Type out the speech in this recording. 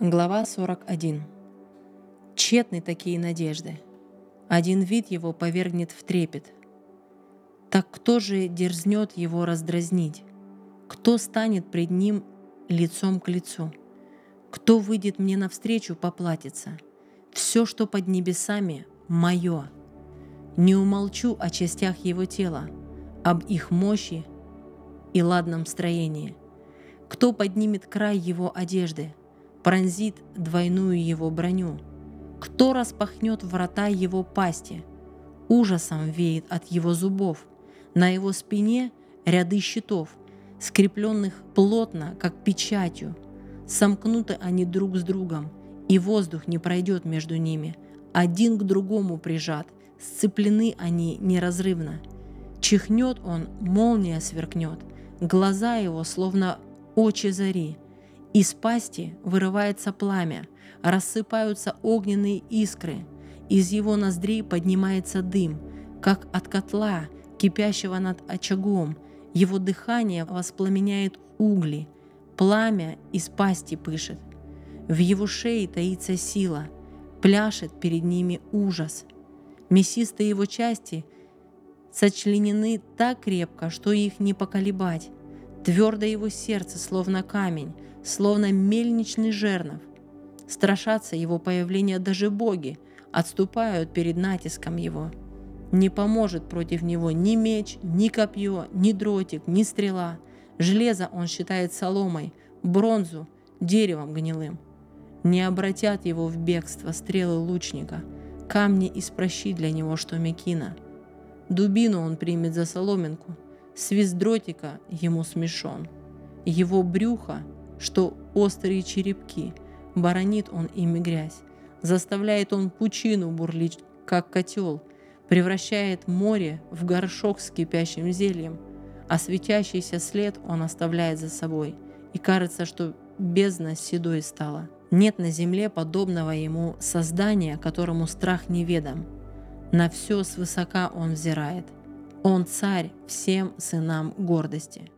Глава 41. Тщетны такие надежды. Один вид его повергнет в трепет. Так кто же дерзнет его раздразнить? Кто станет пред ним лицом к лицу? Кто выйдет мне навстречу поплатиться? Все, что под небесами, мое. Не умолчу о частях его тела, об их мощи и ладном строении. Кто поднимет край его одежды, пронзит двойную его броню? Кто распахнет врата его пасти? Ужасом веет от его зубов. На его спине ряды щитов, скрепленных плотно, как печатью. Сомкнуты они друг с другом, и воздух не пройдет между ними. Один к другому прижат, сцеплены они неразрывно. Чихнет он, молния сверкнет, глаза его словно очи зари. Из пасти вырывается пламя, рассыпаются огненные искры, из его ноздрей поднимается дым, как от котла, кипящего над очагом, его дыхание воспламеняет угли, пламя из пасти пышет. В его шее таится сила, пляшет перед ними ужас. Мясистые его части сочленены так крепко, что их не поколебать. Твердо его сердце, словно камень, словно мельничный жернов. Страшатся его появления даже боги, отступают перед натиском его. Не поможет против него ни меч, ни копье, ни дротик, ни стрела. Железо он считает соломой, бронзу – деревом гнилым. Не обратят его в бегство стрелы лучника, камни из прощи для него, что мекина. Дубину он примет за соломинку, свист дротика ему смешон. Его брюхо что острые черепки, баронит он ими грязь, заставляет он пучину бурлить, как котел, превращает море в горшок с кипящим зельем, а светящийся след он оставляет за собой, и кажется, что бездна седой стала. Нет на земле подобного ему создания, которому страх неведом. На все свысока он взирает. Он царь всем сынам гордости.